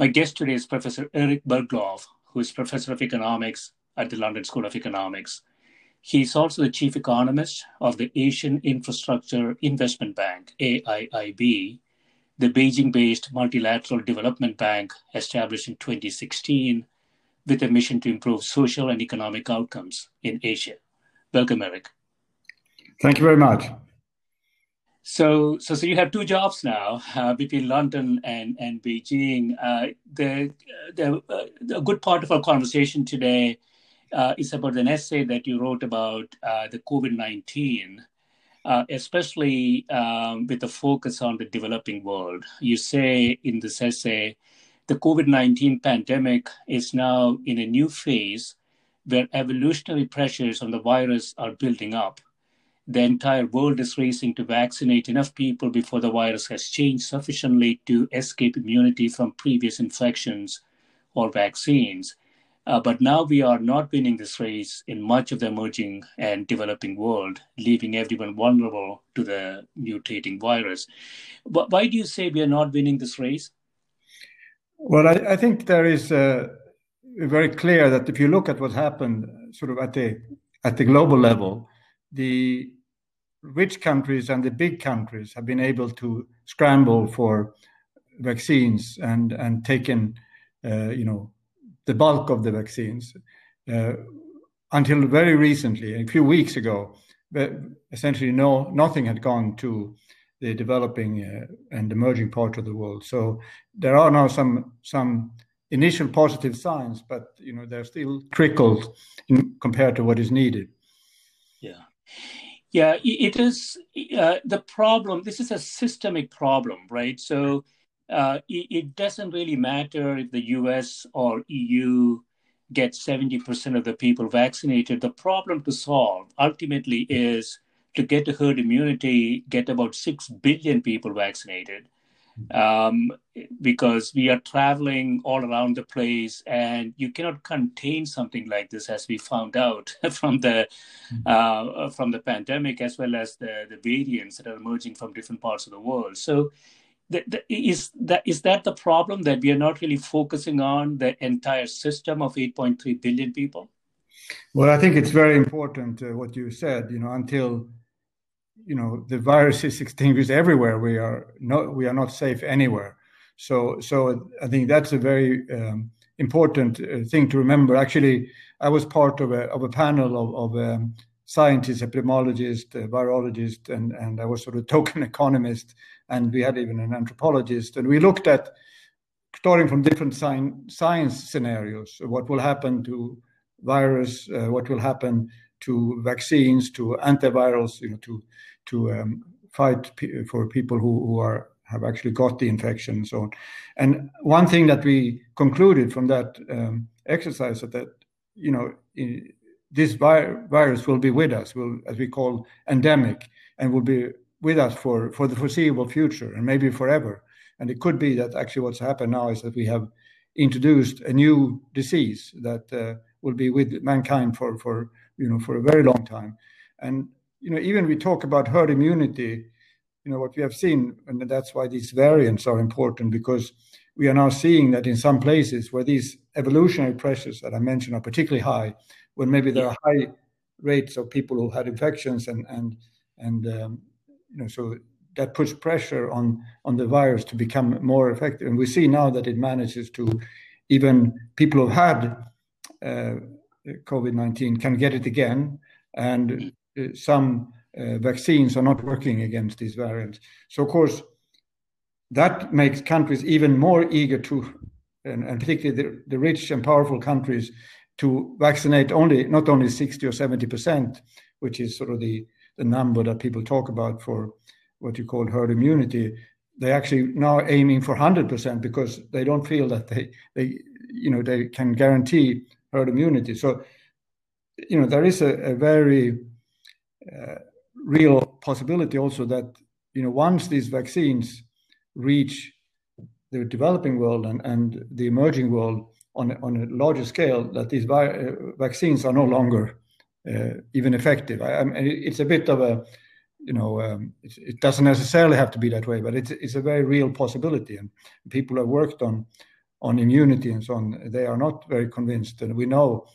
My guest today is Professor Eric Berglof, who is Professor of Economics at the London School of Economics. He is also the Chief Economist of the Asian Infrastructure Investment Bank, AIIB, the Beijing based multilateral development bank established in 2016 with a mission to improve social and economic outcomes in Asia. Welcome, Eric. Thank you very much. So, so, so you have two jobs now uh, between London and and Beijing. Uh, the the uh, a good part of our conversation today uh, is about an essay that you wrote about uh, the COVID nineteen, uh, especially um, with the focus on the developing world. You say in this essay, the COVID nineteen pandemic is now in a new phase where evolutionary pressures on the virus are building up the entire world is racing to vaccinate enough people before the virus has changed sufficiently to escape immunity from previous infections or vaccines. Uh, but now we are not winning this race in much of the emerging and developing world, leaving everyone vulnerable to the mutating virus. But why do you say we are not winning this race? Well, I, I think there is uh, very clear that if you look at what happened, sort of at the at the global level, the rich countries and the big countries have been able to scramble for vaccines and and taken uh, you know the bulk of the vaccines uh, until very recently a few weeks ago essentially no nothing had gone to the developing uh, and emerging part of the world. So there are now some some initial positive signs but you know they're still trickled in, compared to what is needed. Yeah yeah, it is uh, the problem. This is a systemic problem, right? So uh, it, it, doesn't really matter if the US or EU get 70% of the people vaccinated. The problem to solve ultimately is to get to herd immunity, get about 6 billion people vaccinated um, because we are traveling all around the place and you cannot contain something like this as we found out from the mm-hmm. uh, from the pandemic as well as the, the variants that are emerging from different parts of the world so the, the, is that is that the problem that we are not really focusing on the entire system of 8.3 billion people well i think it's very important uh, what you said you know until you know the virus is extinguished everywhere. We are not we are not safe anywhere. So so i think that's a very um, important uh, thing to remember. Actually i was part of a of a panel of, of um, scientists epidemiologists uh, virologists and and i was sort of token economist and we had even an anthropologist. And we looked at starting from different science, science scenarios what will happen to virus uh, what will happen to vaccines to antivirals you know to to um, fight p- for people who, who are have actually got the infection and so on. And one thing that we concluded from that um, exercise that, that you know this vi- virus will be with us, will as we call endemic, and will be with us for, for the foreseeable future and maybe forever. And it could be that actually what's happened now is that we have introduced a new disease that uh, will be with mankind for, for you know for a very long time. And you know even we talk about herd immunity, you know what we have seen, and that's why these variants are important because we are now seeing that in some places where these evolutionary pressures that I mentioned are particularly high, when maybe there are high rates of people who had infections and and and um, you know so that puts pressure on on the virus to become more effective. And we see now that it manages to even people who've had uh, COVID nineteen can get it again, and uh, some uh, vaccines are not working against these variants. So of course, that makes countries even more eager to, and, and particularly the, the rich and powerful countries, to vaccinate only not only 60 or 70 percent, which is sort of the, the number that people talk about for what you call herd immunity. They actually now aiming for 100 percent because they don't feel that they they you know they can guarantee herd immunity. So you know there is a, a very real possibility also that you know once these vaccines reach the developing world and, and the emerging world on, on a larger scale that these vi- uh, vaccines are no longer uh, even effective. I, I mean, it's a bit of a, you know, um, it, it, doesn't necessarily have to be that way, but it's, it's a very real possibility. And people have worked on on immunity and so on. They are not very convinced, and we know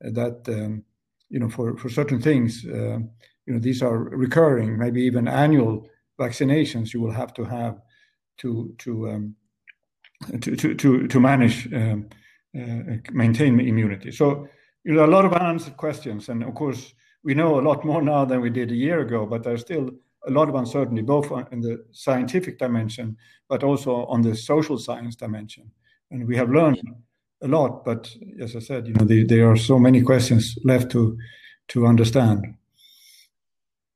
that um, you know for for certain things, uh, you know, these are recurring, maybe even annual vaccinations you will have to have to to um, to, to, to to manage um, uh, maintain immunity. So you know, a lot of unanswered questions, and of course we know a lot more now than we did a year ago, but there's still a lot of uncertainty, both in the scientific dimension, but also on the social science dimension. And we have learned a lot, but as I said, you know, the, there are so many questions left to to understand.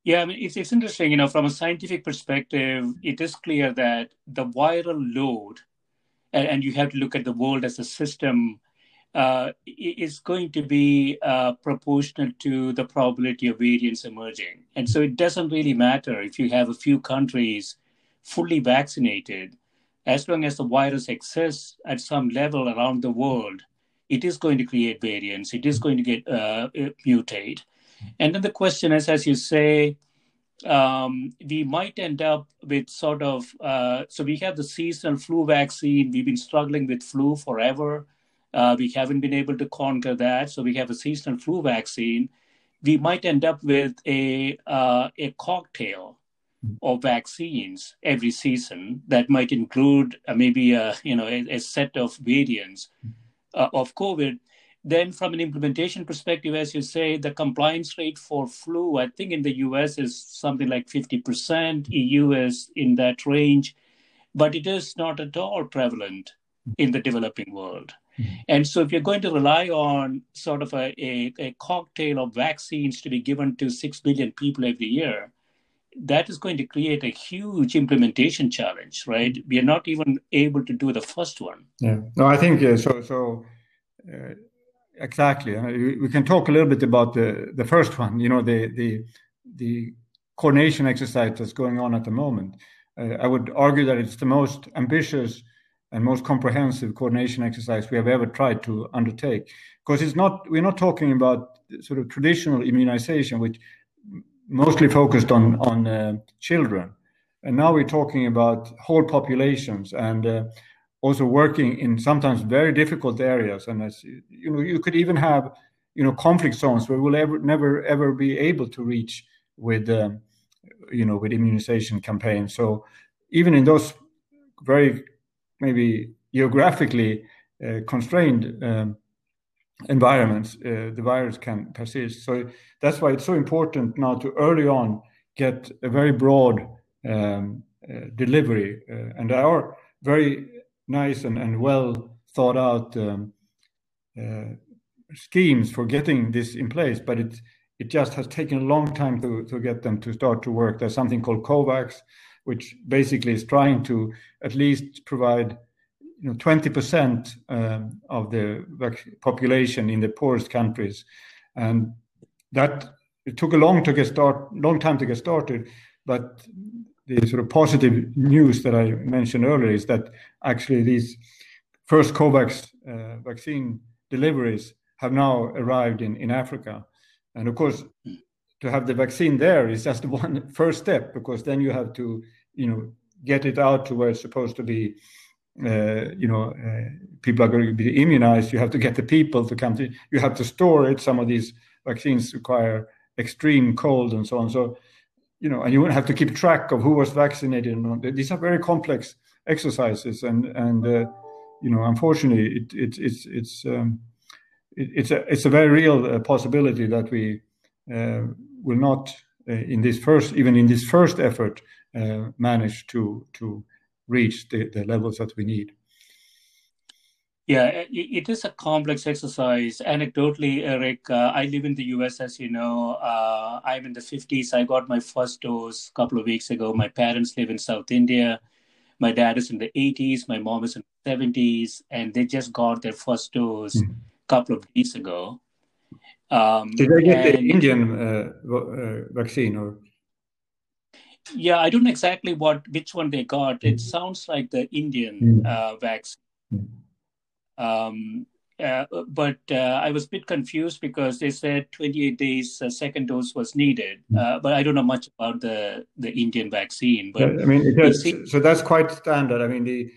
Yeah, I mean, it's, it's interesting, you know, from a scientific perspective, it is clear that the viral load, and, and you have to look at the world as a system, uh, is going to be uh, proportional to the probability of variants emerging. And so it doesn't really matter if you have a few countries fully vaccinated, as long as the virus exists at some level around the world, it is going to create variants, it is going to get uh, mutate. And then the question is, as you say, um, we might end up with sort of uh, so we have the seasonal flu vaccine. We've been struggling with flu forever. Uh, we haven't been able to conquer that, so we have a seasonal flu vaccine. We might end up with a uh, a cocktail of vaccines every season that might include uh, maybe a you know a, a set of variants uh, of COVID then, from an implementation perspective, as you say, the compliance rate for flu, I think in the US is something like 50%, EU is in that range, but it is not at all prevalent in the developing world. And so, if you're going to rely on sort of a, a, a, cocktail of vaccines to be given to 6 billion people every year, that is going to create a huge implementation challenge, right? We are not even able to do the first one. Yeah. No, I think uh, so. So, uh, Exactly. We can talk a little bit about the, the first one, you know, the, the, the coordination exercise that's going on at the moment. Uh, I would argue that it's the most ambitious and most comprehensive coordination exercise we have ever tried to undertake. Because it's not, we're not talking about sort of traditional immunization, which mostly focused on, on uh, children. And now we're talking about whole populations and uh, also working in sometimes very difficult areas. And as you know, you could even have you know conflict zones where we'll ever never ever be able to reach with um, you know with immunization campaigns. So even in those very maybe geographically uh, constrained um, environments, uh, the virus can persist. So that's why it's so important now to early on get a very broad um, uh, delivery. Uh, and there are very nice and, and well thought out um, uh, schemes for getting this in place, but it it just has taken a long time to, to get them to start to work. There's something called COVAX, which basically is trying to at least provide you know 20% um, of the population in the poorest countries, and that it took a long to get start long time to get started. but the sort of positive news that I mentioned earlier is that actually these first COVAX uh, vaccine deliveries have now arrived in, in Africa. And of course, to have the vaccine there is just one first step because then you have to, you know, get it out to where it's supposed to be. Uh, you know, uh, people are going to be immunized. You have to get the people to come to. You have to store it. Some of these vaccines require extreme cold and so on. So you know, and you have to keep track of who was vaccinated. And these are very complex exercises, and and uh, you know, unfortunately, it, it it's it's um, it, it's a it's a very real uh, possibility that we uh, will not in this first even in this first effort manage to to reach the, the levels that we need. Yeah, it is a complex exercise. Anecdotally, Eric, uh, I live in the US, as you know. Uh, I'm in the 50s. I got my first dose a couple of weeks ago. My parents live in South India. My dad is in the 80s. My mom is in the 70s. And they just got their first dose mm. a couple of weeks ago. Um, Did they get and, the Indian uh, uh, vaccine or? Yeah, I don't know exactly what which one they got. It hmm. sounds like the Indian mm. vaccine. Mm um, uh, but uh, I was a bit confused because they said 28 days uh, second dose was needed, hmm. uh, but I don't know much about the the Indian vaccine. But I mean, has, so that's quite standard. I mean, the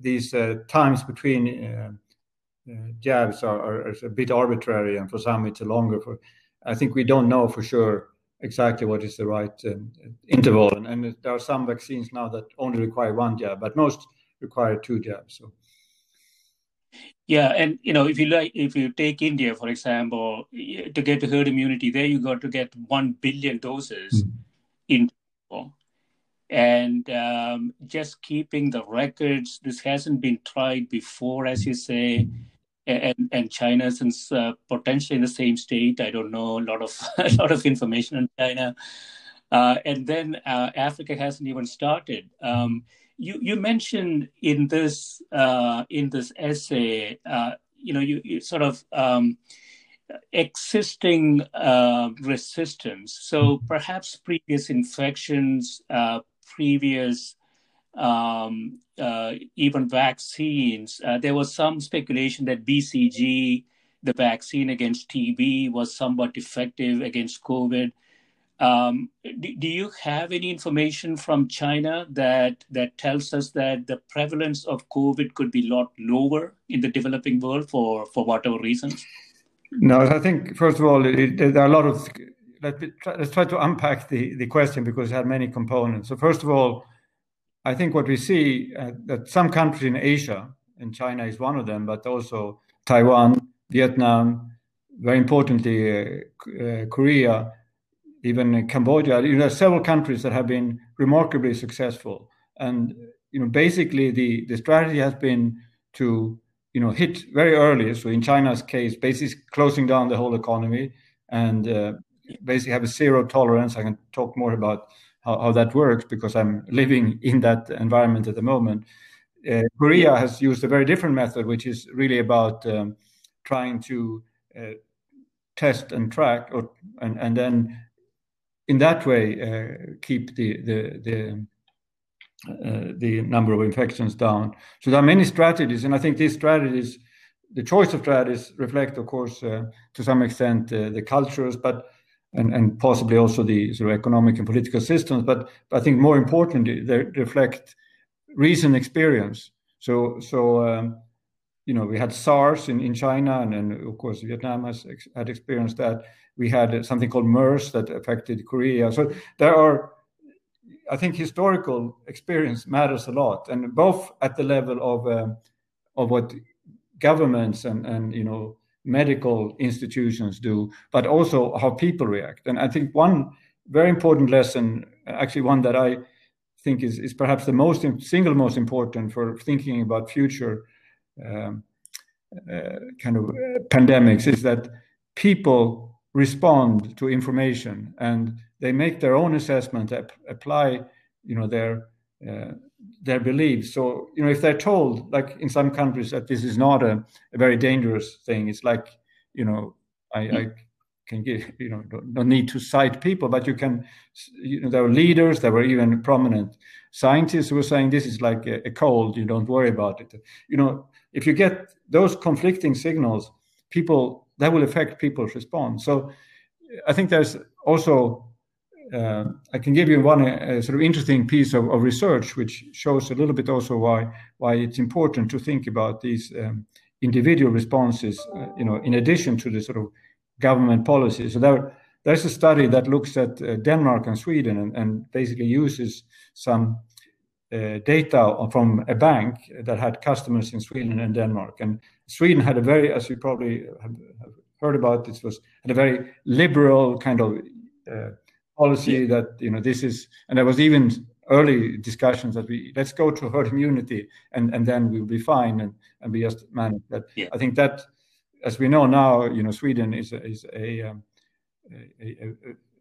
these uh, times between uh, jabs are, are, are, a bit arbitrary, and for some it's longer. For I think we don't know for sure exactly what is the right um, interval, and, and, there are some vaccines now that only require one jab, but most require two jabs. So. Yeah, and you know, if you like, if you take India for example, to get herd immunity, there you got to get one billion doses mm. in, and um, just keeping the records. This hasn't been tried before, as you say, and and China since uh, potentially in the same state. I don't know a lot of a lot of information on China, uh, and then uh, Africa hasn't even started. Um, you you mentioned in this uh, in this essay, uh, you know, you, you sort of um, existing uh, resistance. So perhaps previous infections, previous um, uh, even vaccines. Uh, there was some speculation that BCG, the vaccine against TB, was somewhat effective against COVID. Um, do, do, you have any information from China that that tells us that the prevalence of COVID could be a lot lower in the developing world for for whatever reasons? No, I think first of all it, there are a lot of. Let me try, let's try to unpack the the question because it had many components. So first of all, I think what we see uh, that some countries in Asia, and China is one of them, but also Taiwan, Vietnam, very importantly uh, uh, Korea even Cambodia. You know, there are several countries that have been remarkably successful, and you know, basically the the strategy has been to you know hit very early. So in China's case, basically closing down the whole economy and uh, basically have a zero tolerance. I can talk more about how, how that works because I'm living in that environment at the moment. Uh, Korea has used a very different method, which is really about um, trying to uh, test and track, or, and, and then in that way uh, keep the the the uh, the number of infections down. So there are many strategies, and I think these strategies, the choice of strategies, reflect, of course, uh, to some extent uh, the cultures, but and, and possibly also the sort of economic and political systems. But, I think more importantly, they reflect recent experience. So so. Um, you know, we had SARS in, in China, and, and of course Vietnam has ex- had experienced that. We had something called MERS that affected Korea. So there are, I think, historical experience matters a lot, and both at the level of um, of what governments and and you know medical institutions do, but also how people react. And I think one very important lesson, actually one that I think is is perhaps the most single most important for thinking about future um, uh, kind of pandemics, is that people respond to information and they make their own assessment, apply, you know, their uh, their beliefs. So, you know, if they're told, like in some countries, that this is not a, a very dangerous thing, it's like, you know, I, I can give you know no need to cite people, but you can you know there were leaders, there were even prominent scientists who were saying this is like a, a cold, you don't worry about it. You know, if you get those conflicting signals, people that will affect people's response. So I think there's also uh, I can give you one uh, sort of interesting piece of, of, research which shows a little bit also why why it's important to think about these um, individual responses, uh, you know, in addition to the sort of government policy. So there, there's a study that looks at uh, Denmark and Sweden and, and basically uses some uh, data from a bank that had customers in Sweden and Denmark. And Sweden had a very, as you probably have, heard about, this was had a very liberal kind of policy yeah. that you know this is, and there was even early discussions that we let's go to herd immunity and and then we'll be fine and and we just manage that. Yeah. I think that as we know now, you know, Sweden is a, is a, um, a, a,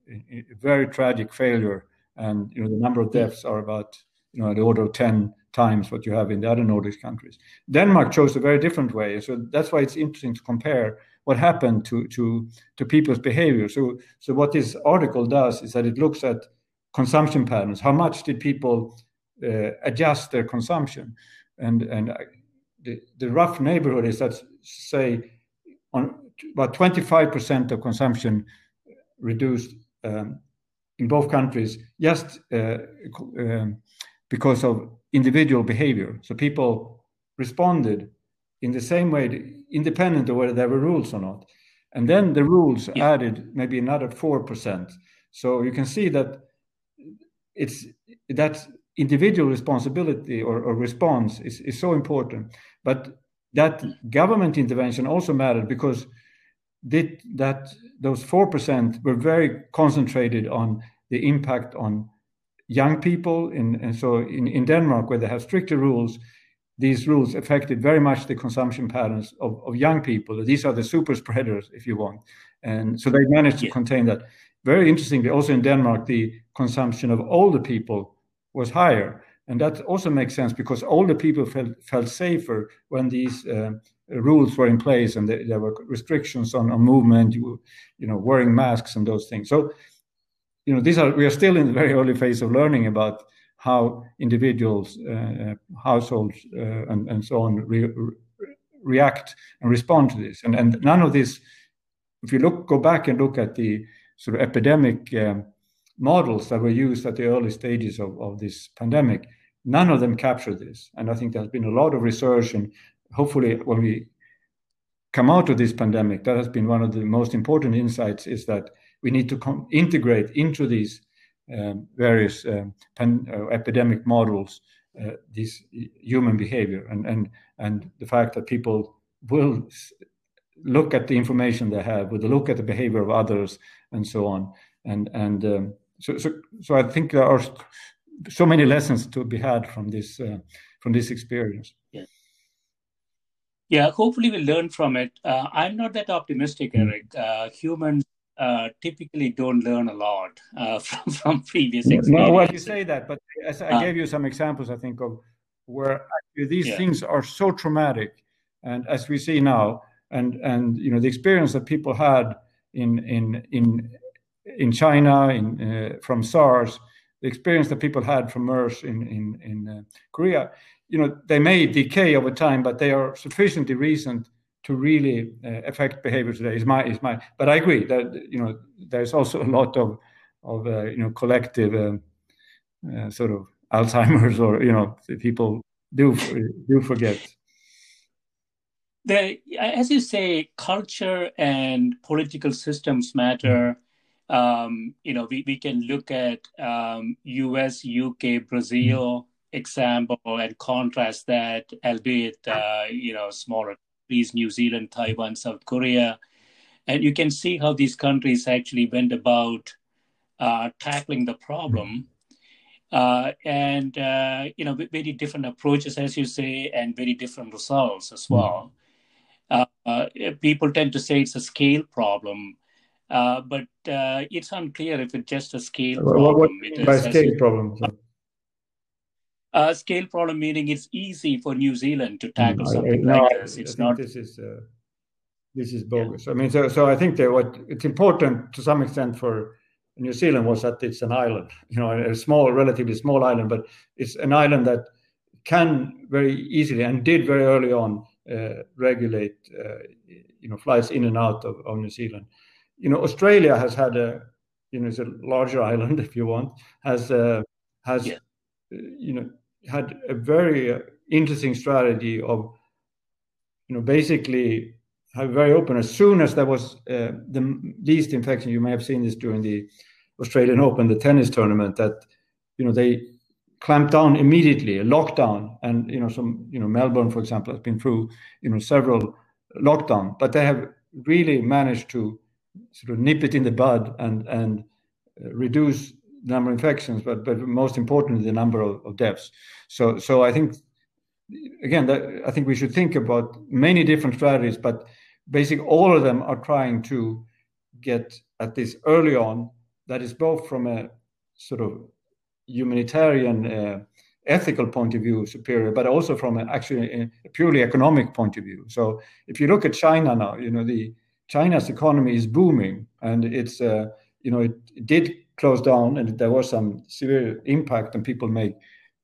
a, very tragic failure, and you know the number of deaths are about you know the order of ten times what you have in the other Nordic countries. Denmark chose a very different way, so that's why it's interesting to compare what happened to to to people's behavior. So so what this article does is that it looks at consumption patterns. How much did people uh, adjust their consumption? And and the, the rough neighborhood is that say on about 25% of consumption reduced um, in both countries just uh, um, because of individual behavior. So people responded in the same way, independent of whether there were rules or not. And then the rules yeah. added maybe another 4%. So you can see that it's that individual responsibility or, or response is, is so important. But that government intervention also mattered because did that those four percent were very concentrated on the impact on young people in, and so in, in Denmark where they have stricter rules these rules affected very much the consumption patterns of, of young people these are the super spreaders if you want and so they managed to yeah. contain that very interestingly also in Denmark the consumption of older people was higher and that also makes sense because older people felt, felt safer when these uh, rules were in place and there, there were restrictions on, on movement, you, you know, wearing masks and those things. So, you know, these are we are still in the very early phase of learning about how individuals, uh, uh households, uh, and, and so on re, re, react and respond to this. And and none of this, if you look go back and look at the sort of epidemic. Um, models that were used at the early stages of, of this pandemic, none of them capture this. And I think there's been a lot of research, and hopefully, when we come out of this pandemic, that has been one of the most important insights is that we need to com- integrate into these um, various um, pan- uh, epidemic models uh, this human behavior and, and, and the fact that people will look at the information they have, will look at the behavior of others, and so on. And, and um, so, so, so I think there are so many lessons to be had from this uh, from this experience. Yeah. Yeah, hopefully we'll learn from it. Uh, I'm not that optimistic, hmm. Eric. Uh, humans uh, typically don't learn a lot uh, from from previous experiences. No, well, you say that, but as I uh, gave you some examples, I think of where these yeah. things are so traumatic, and as we see now, and and you know the experience that people had in in in in China, in, uh, from SARS, the experience that people had from MERS in in, in uh, Korea, you know, they may decay over time, but they are sufficiently recent to really uh, affect behavior today. Is my is my. But I agree that you know there's also a lot of of uh, you know collective uh, uh, sort of Alzheimer's or you know people do do forget. The, as you say, culture and political systems matter. Um, you know, we, we can look at um, US, UK, Brazil example and contrast that, albeit, uh, you know, smaller countries, New Zealand, Taiwan, South Korea. And you can see how these countries actually went about uh, tackling the problem. Uh, and, uh, you know, very different approaches, as you say, and very different results as well. Uh, uh, people tend to say it's a scale problem uh, but uh, it's unclear if it's just a scale problem. What by scale problem? Uh, scale problem meaning it's easy for New Zealand to tackle mm, something no, like this. It's not. This is. Uh, this is bogus. Yeah. I mean, so so I think that what it's important to some extent for New Zealand was that it's an island, you know, a small, relatively small island, but it's an island that can very easily and did very early on uh, regulate, uh, you know, flights in and out of, of New Zealand. You know, Australia has had a, you know, it's a larger island if you want, has uh, has, yeah. you know, had a very uh, interesting strategy of, you know, basically have very open. As soon as there was uh, the least infection, you may have seen this during the Australian Open, the tennis tournament, that you know they clamped down immediately, a lockdown, and you know some you know Melbourne, for example, has been through you know several lockdown, but they have really managed to sort of nip it in the bud and and uh, reduce number of infections, but but most importantly the number of, of deaths. So so I think again that, I think we should think about many different strategies, but basically all of them are trying to get at this early on that is both from a sort of humanitarian uh, ethical point of view superior but also from actually a purely economic point of view so if you look at china now you know the china's economy is booming and it's uh, you know it, it did close down and there was some severe impact and people made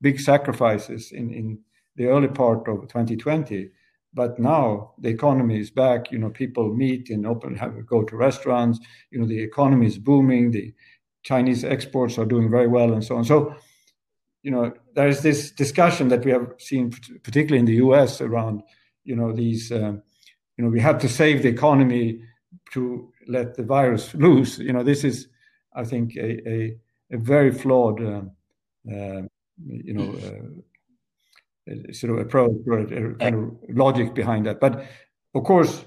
big sacrifices in in the early part of 2020 but now the economy is back. You know, people meet and open, have go to restaurants. You know, the economy is booming. The Chinese exports are doing very well, and so on. So, you know, there is this discussion that we have seen, particularly in the U.S., around you know these. Um, you know, we have to save the economy to let the virus loose. You know, this is, I think, a a, a very flawed. Um, uh, you know, uh, sort of approach or a kind of logic behind that. But of course,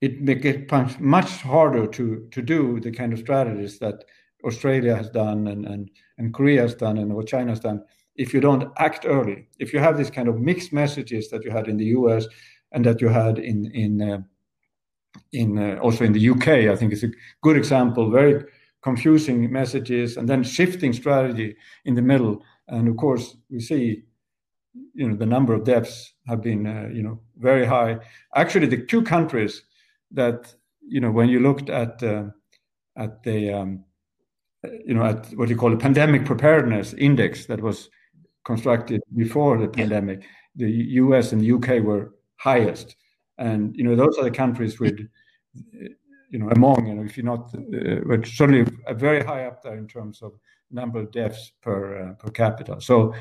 it makes it much harder to to do the kind of strategies that Australia has done and and and Korea has done and what China has done if you don't act early. If you have these kind of mixed messages that you had in the U.S. and that you had in in uh, in uh, also in the UK, I think it's a good example. Very confusing messages and then shifting strategy in the middle. And of course, we see you know the number of deaths have been uh, you know very high. Actually, the two countries that you know when you looked at uh, at the um, you know at what you call the pandemic preparedness index that was constructed before the pandemic, the U.S. and the U.K. were highest, and you know those are the countries with you know among you know if you're not uh, but certainly a very high up there in terms of number of deaths per uh, per capita. So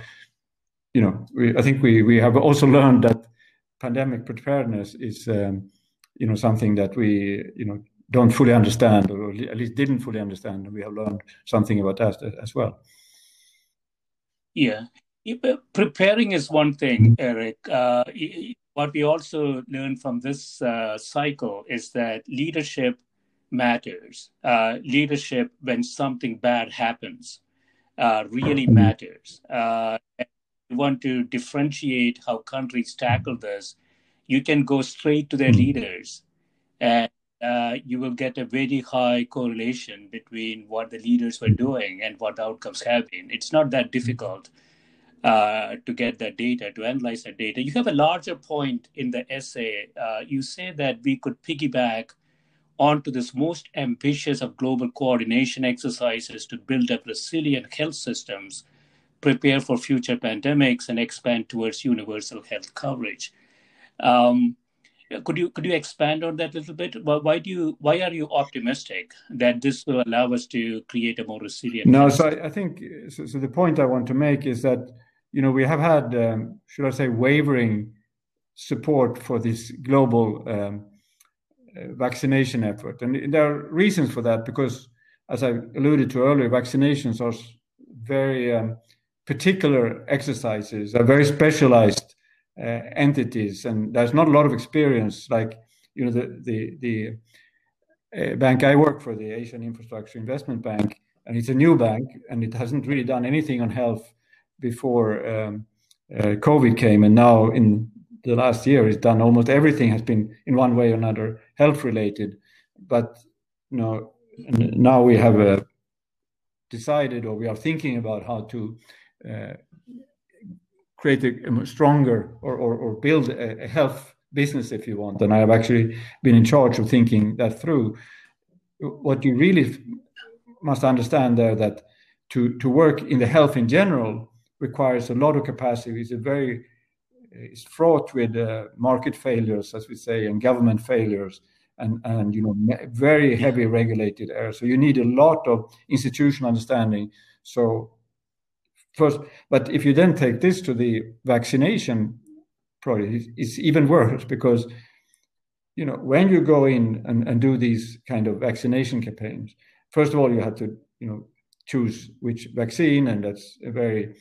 you know, we, I think we we have also learned that pandemic preparedness is, um, you know, something that we, you know, don't fully understand, or at least didn't fully understand, and we have learned something about that as well. Yeah, preparing is one thing, Eric. Uh, what we also learned from this uh, cycle is that leadership matters. Uh, leadership, when something bad happens, uh, really matters. Uh, you want to differentiate how countries tackle this, you can go straight to their hmm. leaders and uh, you will get a very high correlation between what the leaders were doing and what the outcomes have been. It's not that difficult uh, to get that data, to analyze that data. You have a larger point in the essay. Uh, you say that we could piggyback onto this most ambitious of global coordination exercises to build up resilient health systems prepare for future pandemics and expand towards universal health coverage. Um, could you could you expand on that a little bit? Why do you why are you optimistic that this will allow us to create a more resilient? No, so I, I think so, so, The point I want to make is that you know we have had um, should I say wavering support for this global um, uh, vaccination effort, and there are reasons for that because, as I alluded to earlier, vaccinations are very um, particular exercises are very specialized uh, entities, and there's not a lot of experience. Like you know, the the the uh, bank I work for, the Asian Infrastructure Investment Bank, and it's a new bank, and it hasn't really done anything on health before um, uh, COVID came, and now in the last year, it's done almost everything has been in one way or another health related. But you know, now we have uh, decided, or we are thinking about how to uh, create a, stronger or, or, or build a, a, health business, if you want. And I have actually been in charge of thinking that through. What you really must understand there that to, to work in the health in general requires a lot of capacity. It's a very it's fraught with uh, market failures, as we say, and government failures, and and you know very heavy regulated areas. So you need a lot of institutional understanding. So first, but if you then take this to the vaccination project, it's even worse because you know when you go in and, and do these kind of vaccination campaigns, first of all you have to you know choose which vaccine, and that's a very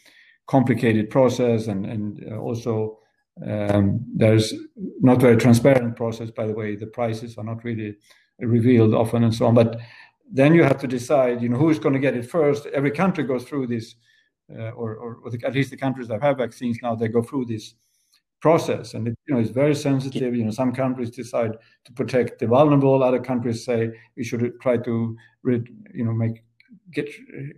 complicated process, and and uh, also um, there's not very transparent process. By the way, the prices are not really revealed often, and so on. But then you have to decide, you know, who's going to get it first. Every country goes through this, uh, or, or, the, at least the countries that have vaccines now, they go through this process, and it, you know, it's very sensitive. You know, some countries decide to protect the vulnerable. Other countries say we should try to, rid, you know, make get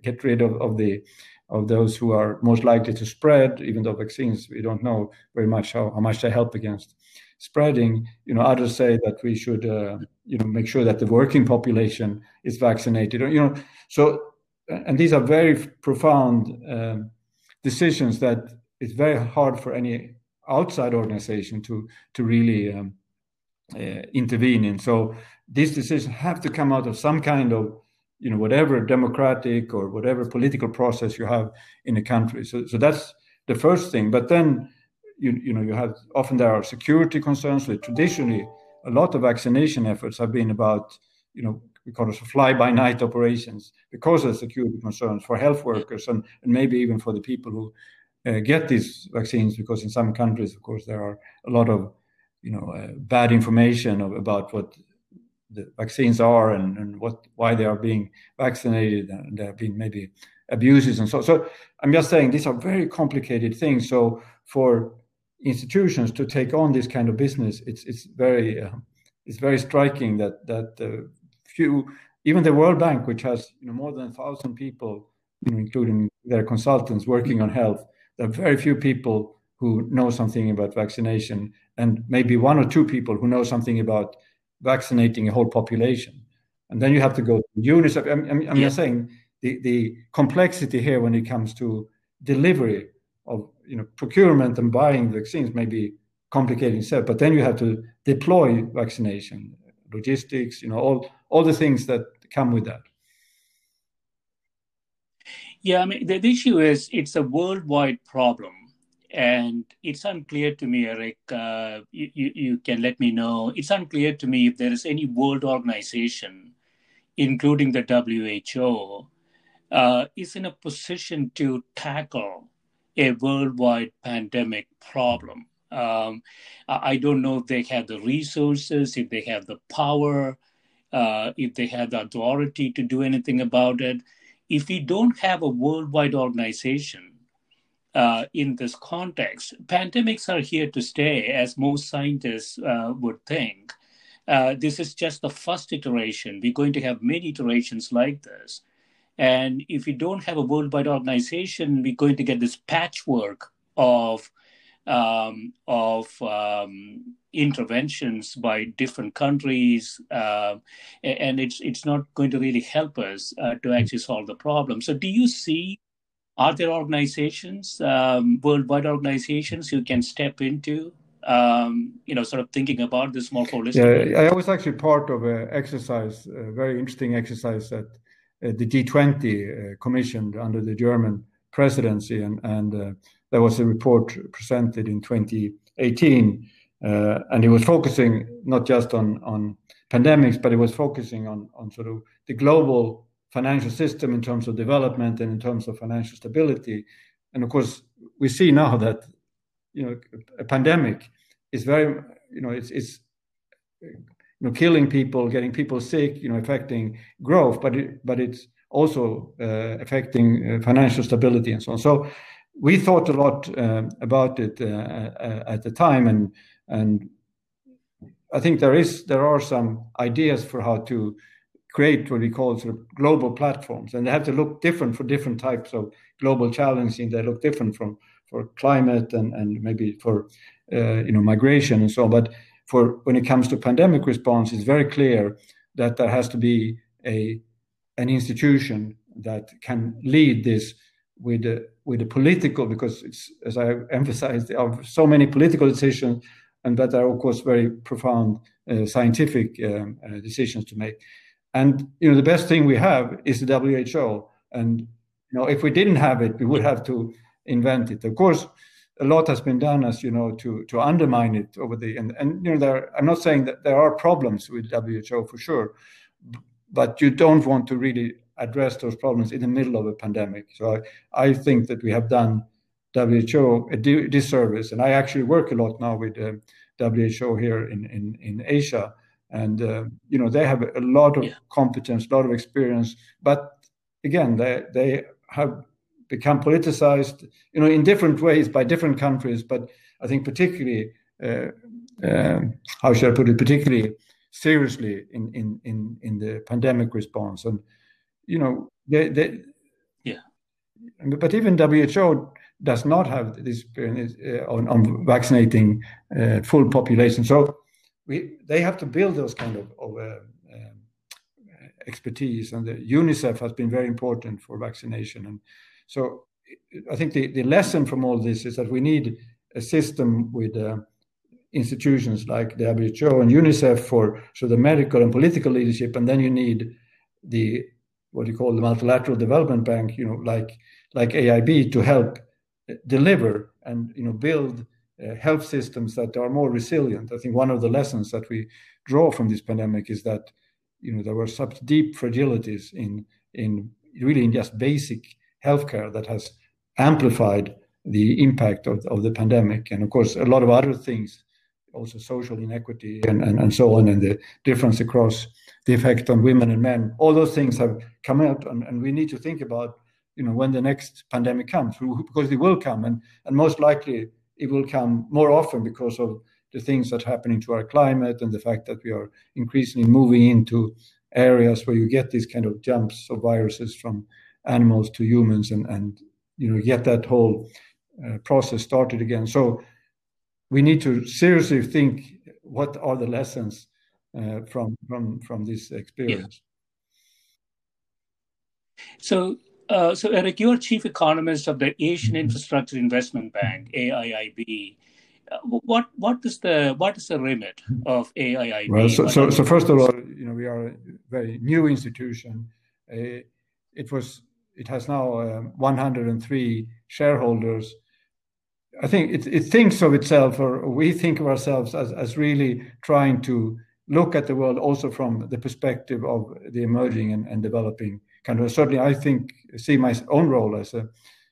get rid of, of the of those who are most likely to spread, even though vaccines, we don't know very much how, how much they help against spreading. You know, others say that we should, uh, you know, make sure that the working population is vaccinated. You know, so and these are very profound um, decisions that it's very hard for any outside organization to to really um, uh, intervene in. So these decisions have to come out of some kind of you know whatever democratic or whatever political process you have in a country. So so that's the first thing. But then you you know you have often there are security concerns. So traditionally, a lot of vaccination efforts have been about you know we call it fly by night operations because of security concerns for health workers and, and maybe even for the people who uh, get these vaccines because in some countries of course there are a lot of you know uh, bad information of, about what the vaccines are and, and what why they are being vaccinated and there have been maybe abuses and so so i'm just saying these are very complicated things. So for institutions to take on this kind of business it's it's very uh, it's very striking that that uh, few even the world bank which has you know more than a thousand people you know, including their consultants working on health there are very few people who know something about vaccination and maybe one or two people who know something about vaccinating a whole population. And then you have to go to UNICEF. I'm, I'm, I'm yeah. just saying the, the complexity here when it comes to delivery of you know procurement and buying vaccines may be complicating itself, but then you have to deploy vaccination, logistics, you know, all all the things that come with that. Yeah, I mean the issue is it's a worldwide problem and it's unclear to me, Eric. Uh, you, you can let me know. It's unclear to me if there is any world organization, including the WHO, uh, is in a position to tackle a worldwide pandemic problem. Um, I don't know if they have the resources, if they have the power, uh, if they have the authority to do anything about it. If we don't have a worldwide organization uh, in this context. Pandemics are here to stay, as most scientists uh, would think. Uh, this is just the first iteration. We're going to have many iterations like this. And if we don't have a worldwide organization, we're going to get this patchwork of um, of um, interventions by different countries, uh, and it's it's not going to really help us uh, to actually solve the problem. So, do you see are there organizations, um, worldwide organizations, who can step into, um, you know, sort of thinking about this more holistically? Yeah, I was actually part of an exercise, a very interesting exercise that uh, the G20 uh, commissioned under the German presidency, and, and uh, there was a report presented in 2018, uh, and it was focusing not just on on pandemics, but it was focusing on on sort of the global financial system in terms of development and in terms of financial stability. And of course, we see now that you know a pandemic is very you know it's it's you know killing people, getting people sick, you know affecting growth, but it, but it's also uh, affecting uh, financial stability and so on. So we thought a lot uh, about it uh, uh, at the time, and and I think there is there are some ideas for how to create what we call sort of global platforms, and they have to look different for different types of global challenging. They look different from for climate and and maybe for uh, you know migration and so on. But for when it comes to pandemic response, it's very clear that there has to be a an institution that can lead this with a, with a political because it's as I emphasized there are so many political decisions and that are of course very profound uh, scientific um, uh, decisions to make. And you know the best thing we have is the WHO. And you know if we didn't have it, we would have to invent it. Of course, a lot has been done, as you know, to to undermine it over the and and you know there. I'm not saying that there are problems with WHO for sure, but you don't want to really address those problems in the middle of a pandemic. So I, I think that we have done WHO a disservice, and I actually work a lot now with uh, WHO here in in, in Asia, and uh, you know they have a lot of yeah. competence, a lot of experience, but again they they have become politicized, you know, in different ways by different countries. But I think particularly, uh, uh, how should I put it, particularly seriously in in in in the pandemic response, and you know, they, they yeah. But even WHO does not have this uh, on, on vaccinating uh, full population. So we they have to build those kind of, of uh, um, expertise, and the UNICEF has been very important for vaccination. And so I think the, the lesson from all this is that we need a system with uh, institutions like the WHO and UNICEF for so the medical and political leadership, and then you need the what you call the multilateral development bank, you know, like like AIIB to help deliver and you know build uh, Uh, health systems that are more resilient. I think one of the lessons that we draw from this pandemic is that you know there were such deep fragilities in in really in just basic healthcare that has amplified the impact of, of the pandemic, and of course a lot of other things, also social inequity and, and, and so on, and the difference across the effect on women and men. All those things have come out, and, and we need to think about you know when the next pandemic comes because it will come and and most likely it will come more often because of the things that are happening to our climate and the fact that we are increasingly moving into areas where you get these kind of jumps of viruses from animals to humans and and you know get that whole uh, process started again so we need to seriously think what are the lessons uh, from from from this experience yeah. so uh, so, Eric, you're chief economist of the Asian mm-hmm. Infrastructure Investment Bank (AIIB). Uh, what what is the what is the remit of AIIB? Well, so, so, so, first of all, you know, we are a very new institution. Uh, it was it has now um, 103 shareholders. I think it, it thinks of itself, or we think of ourselves as as really trying to look at the world also from the perspective of the emerging and, and developing kind of certainly I think see my own role as a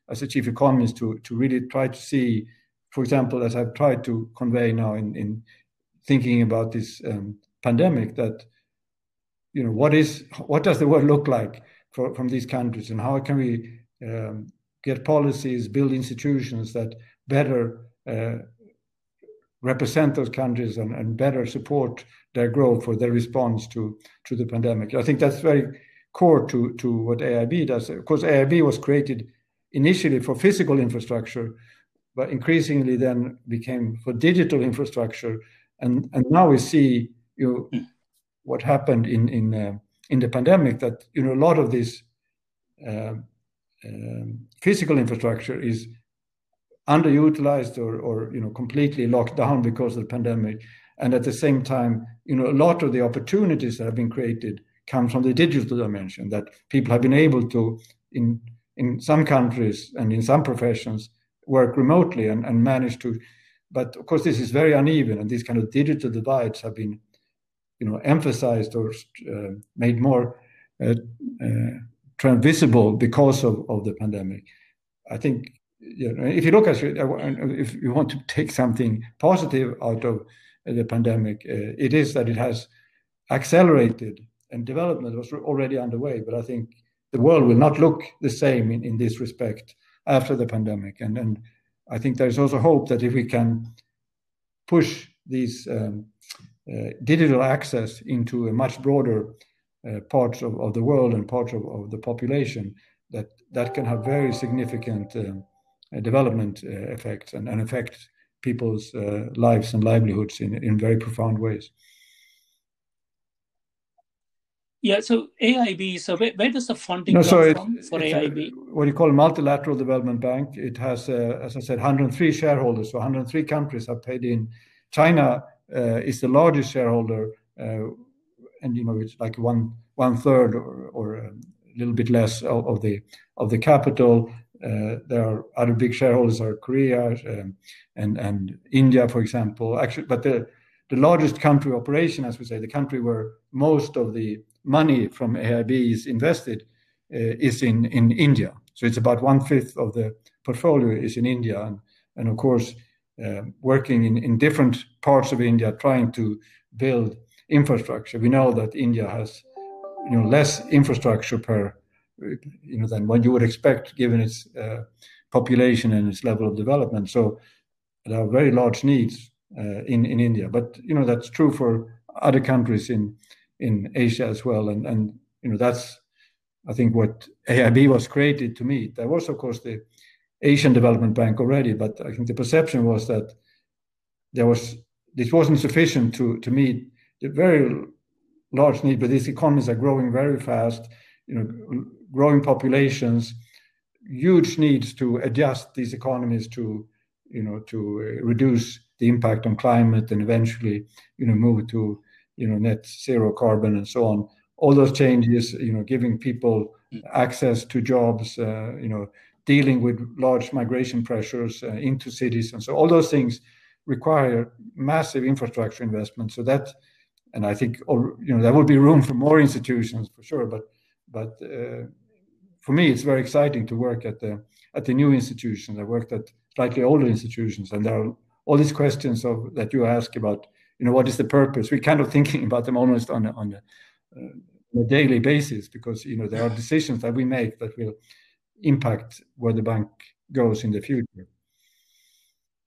as a chief economist to to really try to see, for example, as I've tried to convey now in in thinking about this um, pandemic, that you know what is what does the world look like for, from these countries, and how can we um, get policies, build institutions that better uh, represent those countries and, and better support their growth for their response to to the pandemic. I think that's very core to, to what AIIB does. Of course, AIIB was created initially for physical infrastructure, but increasingly then became for digital infrastructure. And, and now we see you know, hmm. what happened in, in, uh, in the pandemic that you know, a lot of this uh, um, physical infrastructure is underutilized or, or you know completely locked down because of the pandemic and at the same time you know a lot of the opportunities that have been created comes from the digital dimension that people have been able to in in some countries and in some professions work remotely and, and manage to but of course this is very uneven and these kind of digital divides have been you know emphasized or uh, made more uh, uh, because of, of the pandemic. I think you know, if you look at it, uh, if you want to take something positive out of the pandemic, uh, it is that it has accelerated and development was already underway. But I think the world will not look the same in, in this respect after the pandemic. And, and I think there's also hope that if we can push these um, uh, digital access into a much broader uh, parts of, of the world and parts of, of the population, that that can have very significant um, uh, development uh, effects and, and affect people's uh, lives and livelihoods in, in very profound ways. Yeah, so AIIB, so where, where does the funding no, come so from for AIIB? A, what you call multilateral development bank. It has, uh, as I said, 103 shareholders, so 103 countries have paid in. China uh, is the largest shareholder, uh, and you know it's like one one third or, or a little bit less of, of the of the capital. Uh, there are other big shareholders are Korea um, and and India, for example. Actually, but the the largest country operation, as we say, the country where most of the money from AIIB is invested uh, is in, in India. So it's about one fifth of the portfolio is in India. And, and of course, uh, working in, in different parts of India, trying to build infrastructure. We know that India has you know, less infrastructure per, you know, than what you would expect given its uh, population and its level of development. So there are very large needs uh, in, in India. But, you know, that's true for other countries in in Asia as well. And and you know that's I think what AIIB was created to meet. There was of course the Asian Development Bank already, but I think the perception was that there was this wasn't sufficient to to meet the very large need. But these economies are growing very fast. You know, growing populations, huge needs to adjust these economies to you know to reduce the impact on climate and eventually you know move to you know net zero carbon and so on. All those changes you know giving people mm. access to jobs uh, you know dealing with large migration pressures uh, into cities and so all those things require massive infrastructure investment. So that and i think you know there will be room for more institutions for sure but but uh, for me it's very exciting to work at the at the new institutions. I worked at slightly older institutions and there are all these questions of that you ask about you know what is the purpose? We're kind of thinking about them almost on a, on a, uh, a daily basis because you know there are decisions that we make that will impact where the bank goes in the future.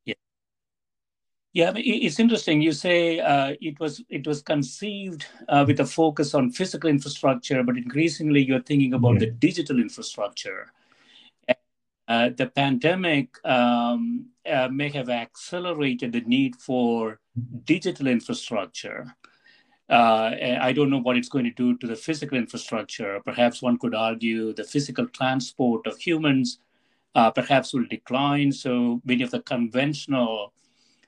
Yeah. Yeah I mean, it's interesting. You say uh, it was it was conceived uh, with a focus on physical infrastructure but increasingly you're thinking about yeah. the digital infrastructure. Uh, the pandemic um, uh, may have accelerated the need for digital infrastructure. Uh, I don't know what it's going to do to the physical infrastructure. Perhaps one could argue the physical transport of humans uh, perhaps will decline. So many of the conventional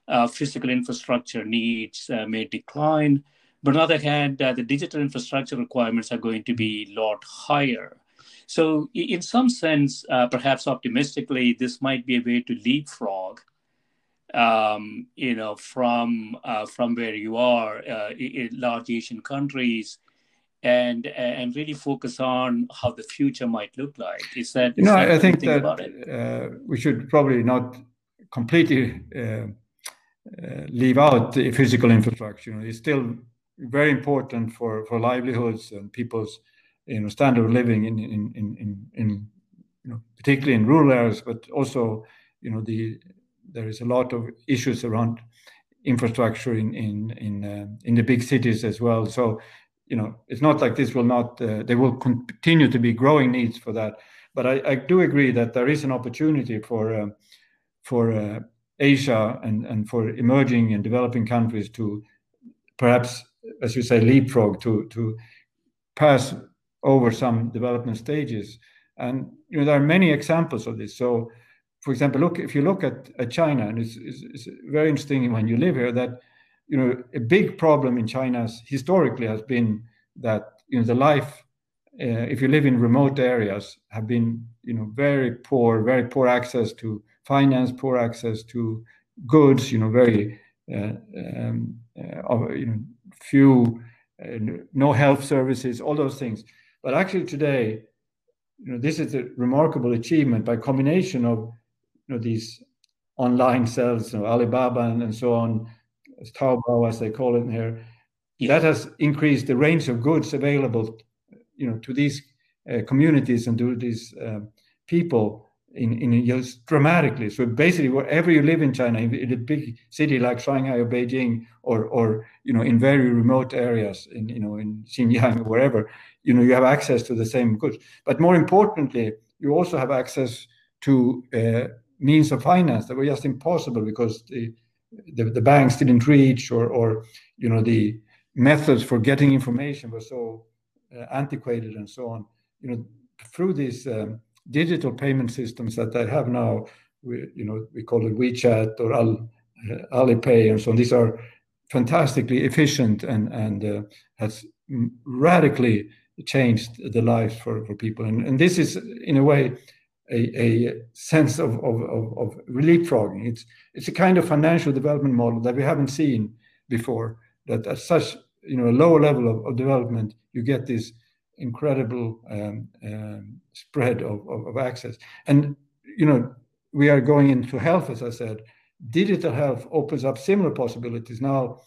uh, physical infrastructure needs uh, may decline. But on the other hand, the digital infrastructure requirements are going to be a lot higher. So, in some sense, uh, perhaps optimistically, this might be a way to leapfrog, um, you know, from uh, from where you are uh, in large Asian countries, and and really focus on how the future might look like. Is that? You know, that I think that uh, we should probably not completely uh, uh, leave out the physical infrastructure. You know, it's still very important for for livelihoods and people's you know standard of living in in in in, in you know particularly in rural areas, but also you know the there is a lot of issues around infrastructure in in in uh, in the big cities as well. So you know it's not like this will not uh, there will continue to be growing needs for that. But I, I do agree that there is an opportunity for uh, for uh, Asia and and for emerging and developing countries to perhaps, as you say, leapfrog to to pass over some development stages. And you know there are many examples of this. So, for example, look if you look at, at China, and it's, it's, it's very interesting when you live here that you know a big problem in China historically has been that you know the life uh, if you live in remote areas have been you know very poor very poor access to finance poor access to goods you know very uh, um, uh, you know few uh, no health services all those things but actually today, you know, this is a remarkable achievement by combination of you know these online sales, you know, Alibaba and, and so on, Taobao as they call it here. Yeah. That has increased the range of goods available, you know, to these uh, communities and to these uh, people in, in years dramatically. So basically, wherever you live in China, in, a big city like Shanghai or Beijing, or or you know in very remote areas, in you know in Xinjiang or wherever, you know you have access to the same goods. But more importantly, you also have access to uh, means of finance that were just impossible because the the, the banks didn't reach or or you know the methods for getting information were so uh, antiquated and so on. You know, through these um, digital payment systems that they have now, we, you know, we call it WeChat or Al, uh, Alipay and so on. These are fantastically efficient and and uh, has radically changed the lives for, for people. And, and this is, in a way, a, a sense of, of, of, of leapfrogging. It's, it's a kind of financial development model that we haven't seen before, that at such you know, a lower level of, of development, you get this incredible um, um, spread of, of, of access. And, you know, we are going into health, as I said. Digital health opens up similar possibilities. Now,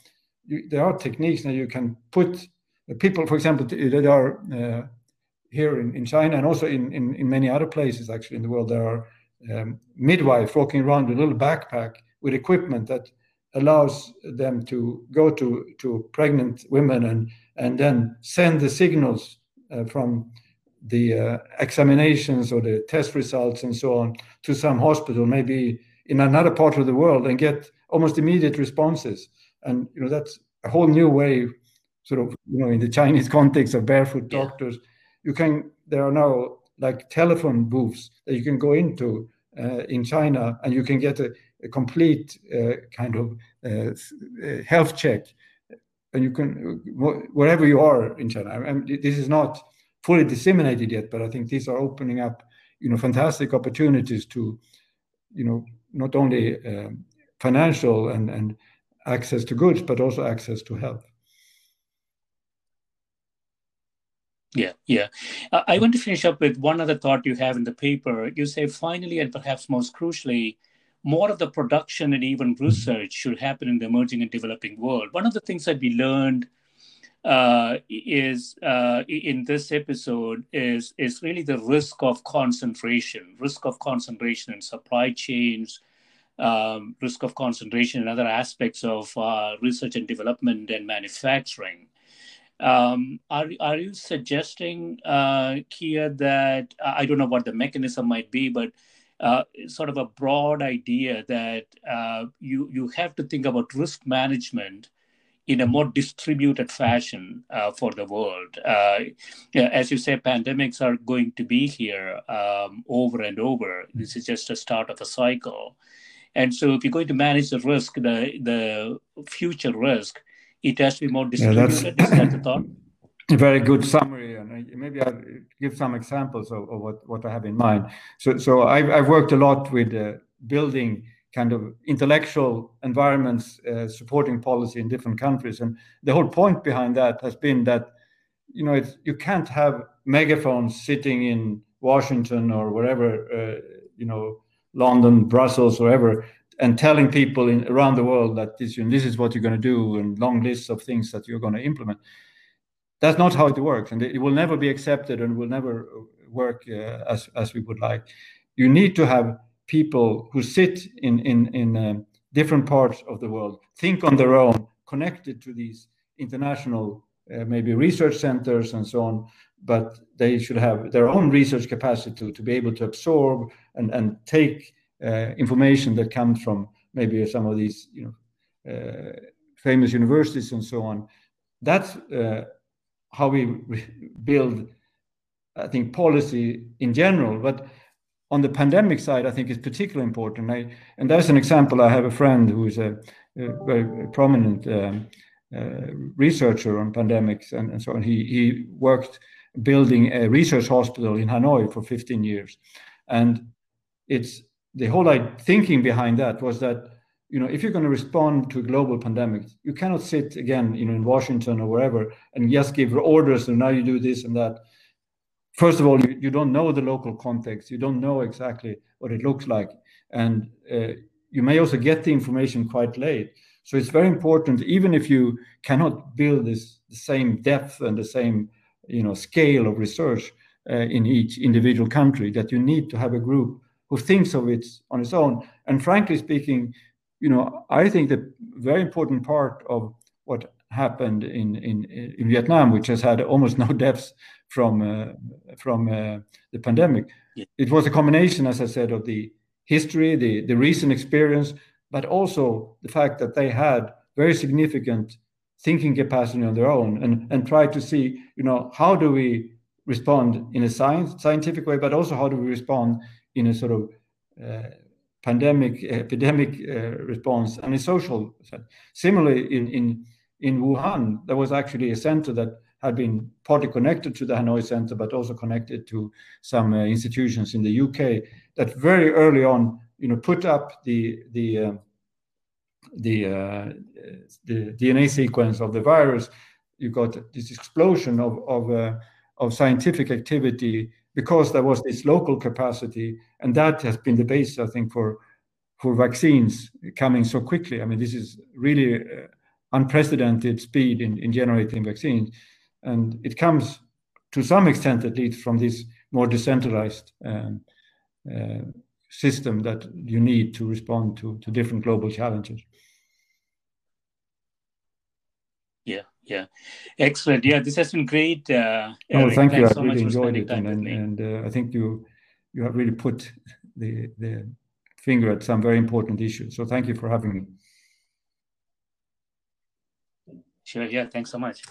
you, there are techniques now you can put people, for example, that are uh, here in, in China and also in, in, in, many other places actually in the world, there are um, midwives walking around with a little backpack with equipment that allows them to go to, to pregnant women and, and then send the signals uh, from the uh, examinations or the test results and so on to some hospital, maybe in another part of the world, and get almost immediate responses. And you know that's a whole new way sort of you know in the Chinese context of barefoot yeah. doctors, you can there are now like telephone booths that you can go into uh, in China and you can get a, a complete uh, kind of uh, uh health check, and you can wherever you are in China. I mean, this is not fully disseminated yet, but I think these are opening up you know fantastic opportunities to you know not only um, financial and and access to goods, but also access to health. Yeah, yeah. I want to finish up with one other thought you have in the paper. You say, finally, and perhaps most crucially, more of the production and even research should happen in the emerging and developing world. One of the things that we learned uh, is uh, in this episode is is really the risk of concentration, risk of concentration in supply chains, um, risk of concentration in other aspects of uh, research and development and manufacturing. Um, are are you suggesting, uh, Kia, that I don't know what the mechanism might be, but uh, sort of a broad idea that uh, you you have to think about risk management in a more distributed fashion uh, for the world. Uh, as you say, pandemics are going to be here um, over and over. This is just a start of a cycle. And so, if you're going to manage the risk, the the future risk, it has to be more distributed. Yeah, Is that thought? A very good summary, and maybe I'll give some examples of, of what, what I have in mind. So, so I've, I've worked a lot with uh, building kind of intellectual environments uh, supporting policy in different countries, and the whole point behind that has been that you know it's, you can't have megaphones sitting in Washington or wherever uh, you know London, Brussels, wherever, and telling people in, around the world that this, this is what you're going to do and long lists of things that you're going to implement. That's not how it works, and it will never be accepted and will never work uh, as as we would like. You need to have people who sit in in in uh, different parts of the world, think on their own, connected to these international uh, maybe research centers and so on. But they should have their own research capacity to, to be able to absorb and and take uh, information that comes from maybe some of these you know uh, famous universities and so on. That's uh, how we build, I think, policy in general. But on the pandemic side, I think is particularly important. I, and that's an example. I have a friend who is a, a very prominent um, uh, researcher on pandemics and, and so on. He, he worked building a research hospital in Hanoi for 15 years. And it's the whole thinking behind that was that you know if you're going to respond to a global pandemic you cannot sit again you know in washington or wherever and just give orders and now you do this and that. First of all you, you don't know the local context. You don't know exactly what it looks like. And uh, you may also get the information quite late. So it's very important even if you cannot build this the same depth and the same you know scale of research uh, in each individual country that you need to have a group who thinks of it on its own. And frankly speaking, you know, I think the very important part of what happened in in, in Vietnam, which has had almost no deaths from uh, from uh, the pandemic, yeah. it was a combination, as I said, of the history, the, the recent experience, but also the fact that they had very significant thinking capacity on their own and, and try to see, you know, how do we respond in a science, scientific way, but also how do we respond in a sort of uh, pandemic, epidemic uh, response and a social set. Similarly, in, in, in Wuhan, there was actually a center that had been partly connected to the Hanoi Center, but also connected to some uh, institutions in the UK that very early on, you know, put up the the uh, the, uh, the DNA sequence of the virus. You got this explosion of of, uh, of scientific activity because there was this local capacity, and that has been the base, I think, for for vaccines coming so quickly. I mean, this is really uh, unprecedented speed in, in generating vaccines. And it comes to some extent, at least, from this more decentralized um, uh, system that you need to respond to, to different global challenges. Yeah, yeah, excellent. Yeah, this has been great. Uh, no, thank you. I so really enjoyed it, and, and, and uh, I think you you have really put the the finger at some very important issues. So thank you for having me. Sure. Yeah. Thanks so much.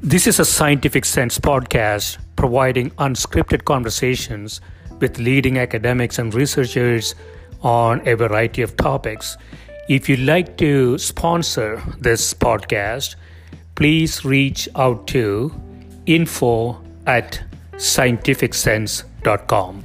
This is a Scientific Sense podcast providing unscripted conversations with leading academics and researchers on a variety of topics. If you'd like to sponsor this podcast, please reach out to info at scientificsense.com.